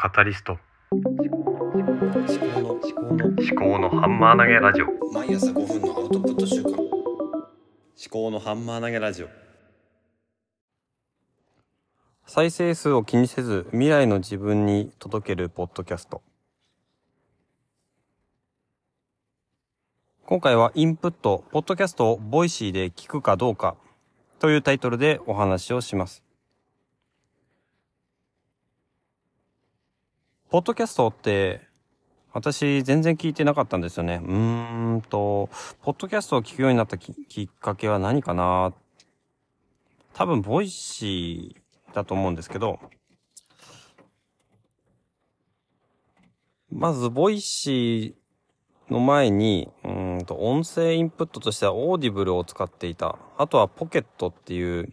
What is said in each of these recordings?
カタリスト。思考の思考の思考のハンマー投げラジオ。毎朝5分のアウトプット週間思考のハンマー投げラジオ。再生数を気にせず未来の自分に届けるポッドキャスト。今回はインプットポッドキャストを Voicy で聞くかどうかというタイトルでお話をしますポッドキャストって私全然聞いてなかったんですよね。うーんと、ポッドキャストを聞くようになったきっかけは何かな？多分、 Voicyだと思うんですけど、まず、 Voicyの前に、うんと、音声インプットとしては Audible を使っていた。あとはポケットっていう、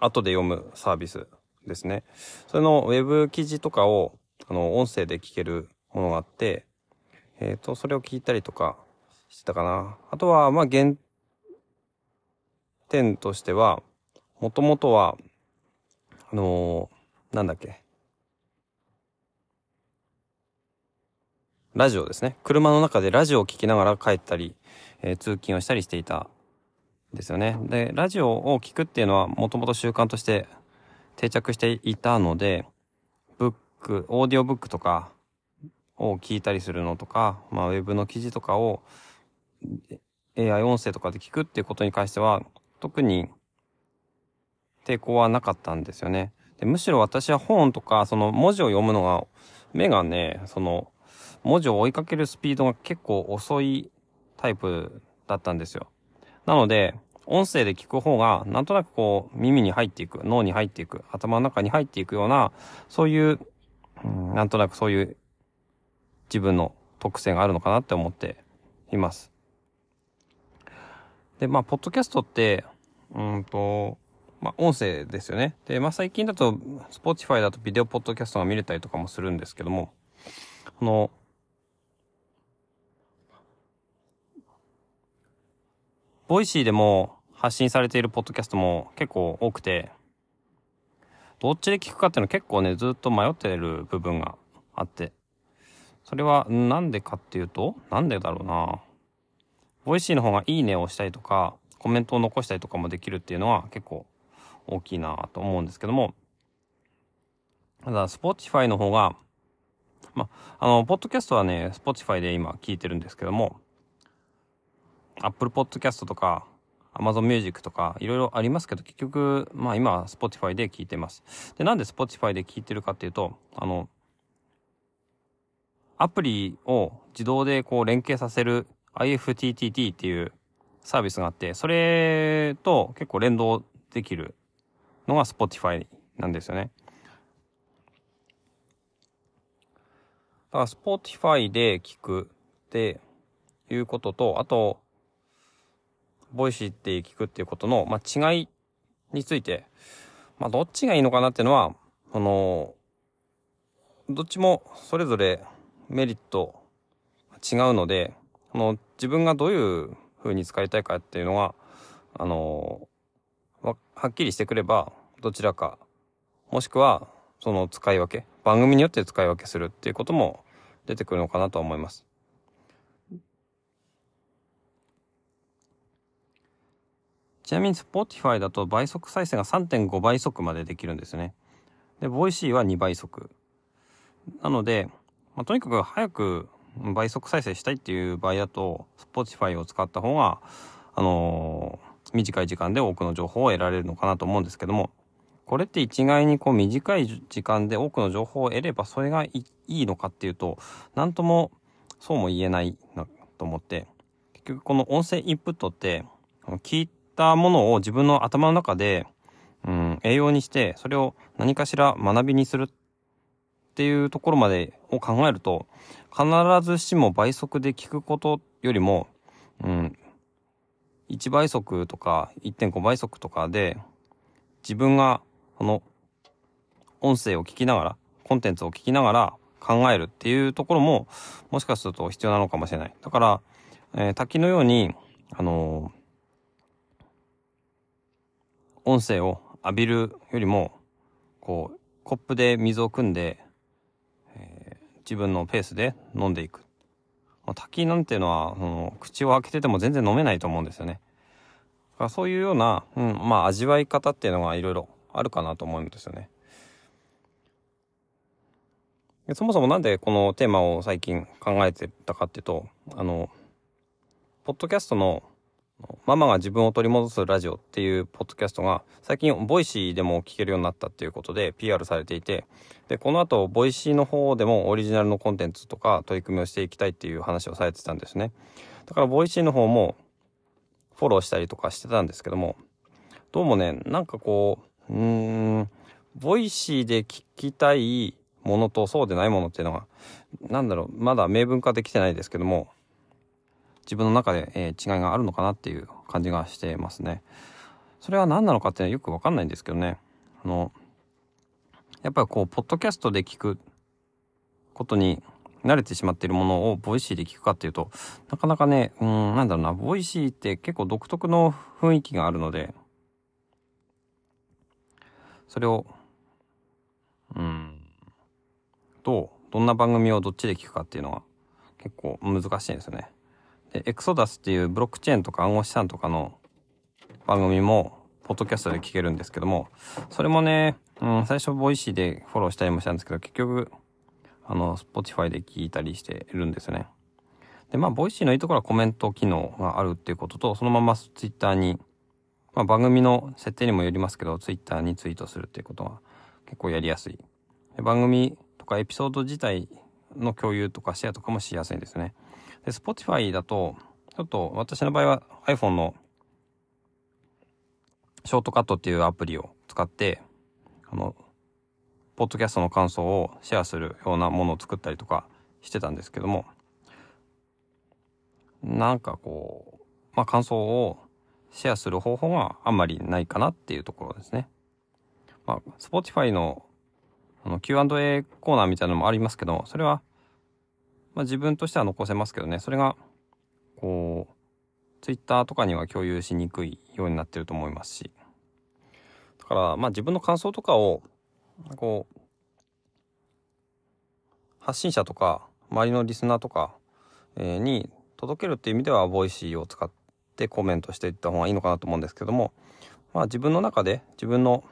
後で読むサービスですね。それのウェブ記事とかを、あの、音声で聞けるものがあって、えっ、と、それを聞いたりとかしてたかな。あとは、まあ、原点としては、もともとは、あのーなんだっけ。ラジオですね。車の中でラジオを聞きながら帰ったり、えー通勤をしたりしていたんですよね。で、ラジオを聞くっていうのはもともと習慣として定着していたので、ク、オーディオブックとかを聞いたりするのとか、まあ、ウェブの記事とかを AI 音声とかで聞くっていうことに関しては、特に抵抗はなかったんですよね。でむしろ私は本とか、その文字を読むのが、目がね、その文字を追いかけるスピードが結構遅いタイプだったんですよ。なので、音声で聞く方が、なんとなくこう、耳に入っていく、脳に入っていく、頭の中に入っていくような、そういう、なんとなくそういう自分の特性があるのかなって思っています。で、まあ、ポッドキャストって、うんと、まあ、音声ですよね。で、まあ、最近だと、Spotify だとビデオポッドキャストが見れたりとかもするんですけども、この、 Voicyでも発信されているポッドキャストも結構多くて、どっちで聞くかっていうのは結構ね、ずっと迷ってる部分があって、それはなんでかっていうと、なんでだろうな。 Voicyの方がいいねをしたりとか、コメントを残したりとかもできるっていうのは結構大きいなと思うんですけども、ただ、Spotify の方が、ま、あの、ポッドキャストはね、Spotify で今聞いてるんですけども、Apple Podcast とか、Amazon Music とか、いろいろありますけど、結局、まあ今は Spotify で聞いてます。で、なんで Spotify で聞いてるかっていうと、あの、アプリを自動でこう連携させる IFTTT っていうサービスがあって、それと結構連動できるのが Spotify なんですよね。だから Spotify で聞くっていうことと、あと、 Voicyって聞くっていうことの、まあ、違いについて、まあ、どっちがいいのかなっていうのは、あの、どっちもそれぞれメリット違うので、この自分がどういう風に使いたいかっていうのが、あの、はっきりしてくれば、どちらか、もしくは、その使い分け、番組によって使い分けするっていうことも出てくるのかなと思います。ちなみに Spotify だと倍速再生が3.5倍速までできるんですね。で、Voicy は2倍速。なので、まあ、とにかく早く倍速再生したいっていう場合だと、Spotify を使った方が、あのー短い時間で多くの情報を得られるのかなと思うんですけども、これって一概にこう短い時間で多くの情報を得ればそれがいいいのかっていうと、なんともそうも言えないなと思って、結局この音声インプットって、聞いたものを自分の頭の中で、うん、栄養にして、それを何かしら学びにするっていうところまでを考えると、必ずしも倍速で聞くことよりも、うん、1倍速とか1.5倍速とかで、自分がこの音声を聞きながら、コンテンツを聞きながら考えるっていうところも、もしかすると必要なのかもしれない。だから、えー滝のように、あのー音声を浴びるよりも、こう、コップで水を汲んで、え自分のペースで飲んでいく。まあ、滝なんていうのは、その口を開けてても全然飲めないと思うんですよね。だからそういうような、うん、まあ味わい方っていうのがいろいろあるかなと思うんですよね。そもそもなんでこのテーマを最近考えてたかっていうと、あの、ポッドキャストのママが自分を取り戻すラジオっていうポッドキャストが最近 Voicyでも聞けるようになったっていうことで PR されていてでこの後 Voicyの方でもオリジナルのコンテンツとか取り組みをしていきたいっていう話をされてたんですね。だから Voicyの方もフォローしたりとかしてたんですけどもどうもねなんかこううーん Voicyで聞きたいものとそうでないものっていうのがなんだろうまだ明文化できてないですけども自分の中で、えー、違いがあるのかなっていう感じがしてますね。それは何なのかっていうのはよくわかんないんですけどね。あの、やっぱりこう、ポッドキャストで聞くことに慣れてしまっているものを Voicyで聞くかっていうと、なかなかね、うん、なんだろうな、 Voicyって結構独特の雰囲気があるので、それを、うん、どう、どんな番組をどっちで聞くかっていうのは結構難しいんですよね。エクソダスっていうブロックチェーンとか暗号資産とかの番組も、ポッドキャストで聞けるんですけども、それもね、うん、最初 Voicyでフォローしたりもしたんですけど、結局、あの、 Spotify で聞いたりしてるんですよね。で、まあ、 Voicyのいいところはコメント機能があるっていうことと、そのままツイッターに、まあ、番組の設定にもよりますけど、ツイッターにツイートするっていうことが結構やりやすい。で番組とかエピソード自体の共有とかシェアとかもしやすいんですね。で、Spotify だと、ちょっと私の場合は iPhone のショートカットっていうアプリを使って、あの、ポッドキャストの感想をシェアするようなものを作ったりとかしてたんですけども、なんかこう、まあ感想をシェアする方法があんまりないかなっていうところですね。まあ、Spotify のあの Q&A コーナーみたいなのもありますけど、それはまあ、自分としては残せますけどね。それがこうツイッターとかには共有しにくいようになってると思いますし。だからまあ自分の感想とかをこう発信者とか周りのリスナーとか、えー、に届けるっていう意味では Voicyを使ってコメントしていった方がいいのかなと思うんですけども。まあ自分の中で自分の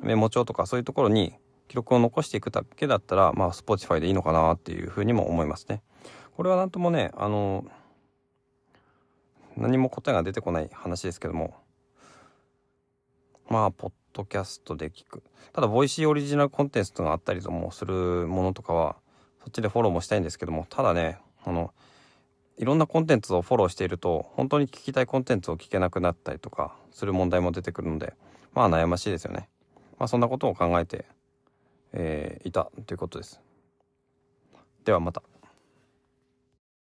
メモ帳とかそういうところに記録を残していくだけだったらまあ Spotify でいいのかなっていうふうにも思いますね。これは何ともねあの何も答えが出てこない話ですけどもまあポッドキャストで聞くただボイシーオリジナルコンテンツがあったりともするものとかはそっちでフォローもしたいんですけどもただねあのいろんなコンテンツをフォローしていると本当に聞きたいコンテンツを聞けなくなったりとかする問題も出てくるのでまあ悩ましいですよねまあそんなことを考えて、えー、いたということですではまた。